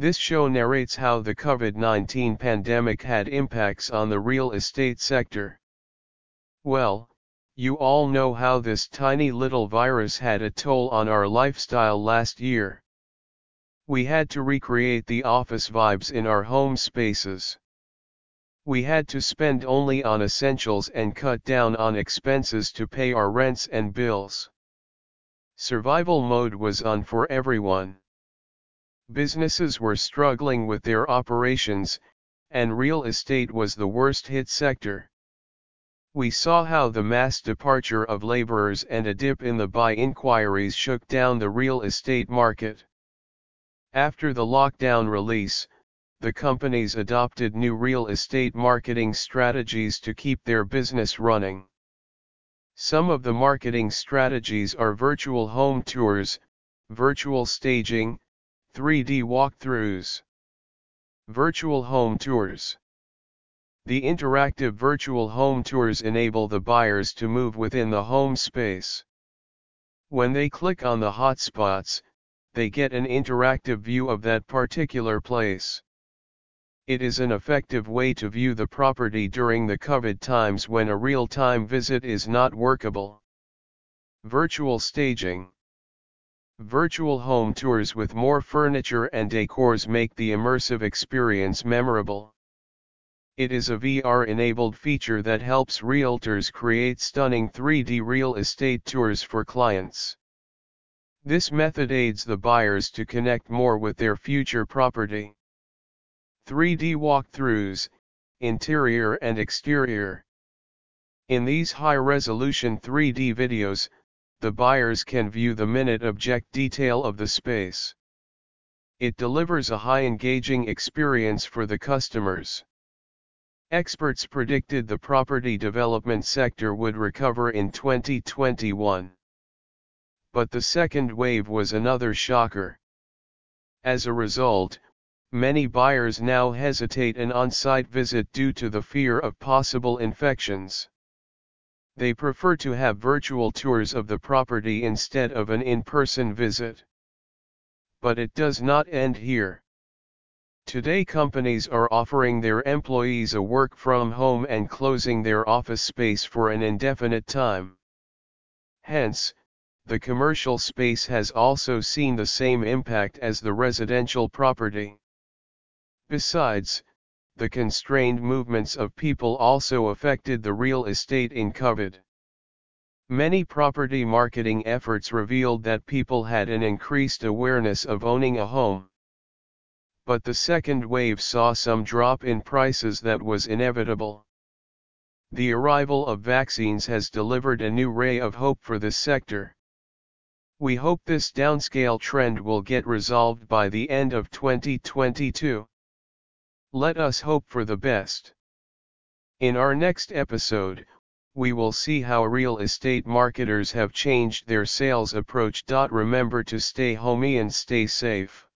This show narrates how the COVID-19 pandemic had impacts on the real estate sector. Well, you all know how this tiny little virus had a toll on our lifestyle last year. We had to recreate the office vibes in our home spaces. We had to spend only on essentials and cut down on expenses to pay our rents and bills. Survival mode was on for everyone. Businesses were struggling with their operations, and real estate was the worst hit sector. We saw how the mass departure of laborers and a dip in the buy inquiries shook down the real estate market. After the lockdown release, the companies adopted new real estate marketing strategies to keep their business running. Some of the marketing strategies are virtual home tours, virtual staging, 3D walkthroughs, virtual home tours. The interactive virtual home tours enable the buyers to move within the home space. When they click on the hotspots, they get an interactive view of that particular place. It is an effective way to view the property during the COVID times when a real-time visit is not workable. Virtual staging. Virtual home tours with more furniture and decors make the immersive experience memorable. It is a VR-enabled feature that helps realtors create stunning 3D real estate tours for clients. This method aids the buyers to connect more with their future property. 3D walkthroughs, interior and exterior. In these high-resolution 3D videos, the buyers can view the minute object detail of the space. It delivers a high engaging experience for the customers. Experts predicted the property development sector would recover in 2021. But the second wave was another shocker. As a result, Many buyers now hesitate an on-site visit due to the fear of possible infections. They prefer to have virtual tours of the property instead of an in-person visit. But it does not end here. Today companies are offering their employees a work from home and closing their office space for an indefinite time. Hence, the commercial space has also seen the same impact as the residential property. Besides, the constrained movements of people also affected the real estate in COVID. Many property marketing efforts revealed that people had an increased awareness of owning a home. But the second wave saw some drop in prices that was inevitable. The arrival of vaccines has delivered a new ray of hope for this sector. We hope this downscale trend will get resolved by the end of 2022. Let us hope for the best. In our next episode, we will see how real estate marketers have changed their sales approach. Remember to stay homey and stay safe.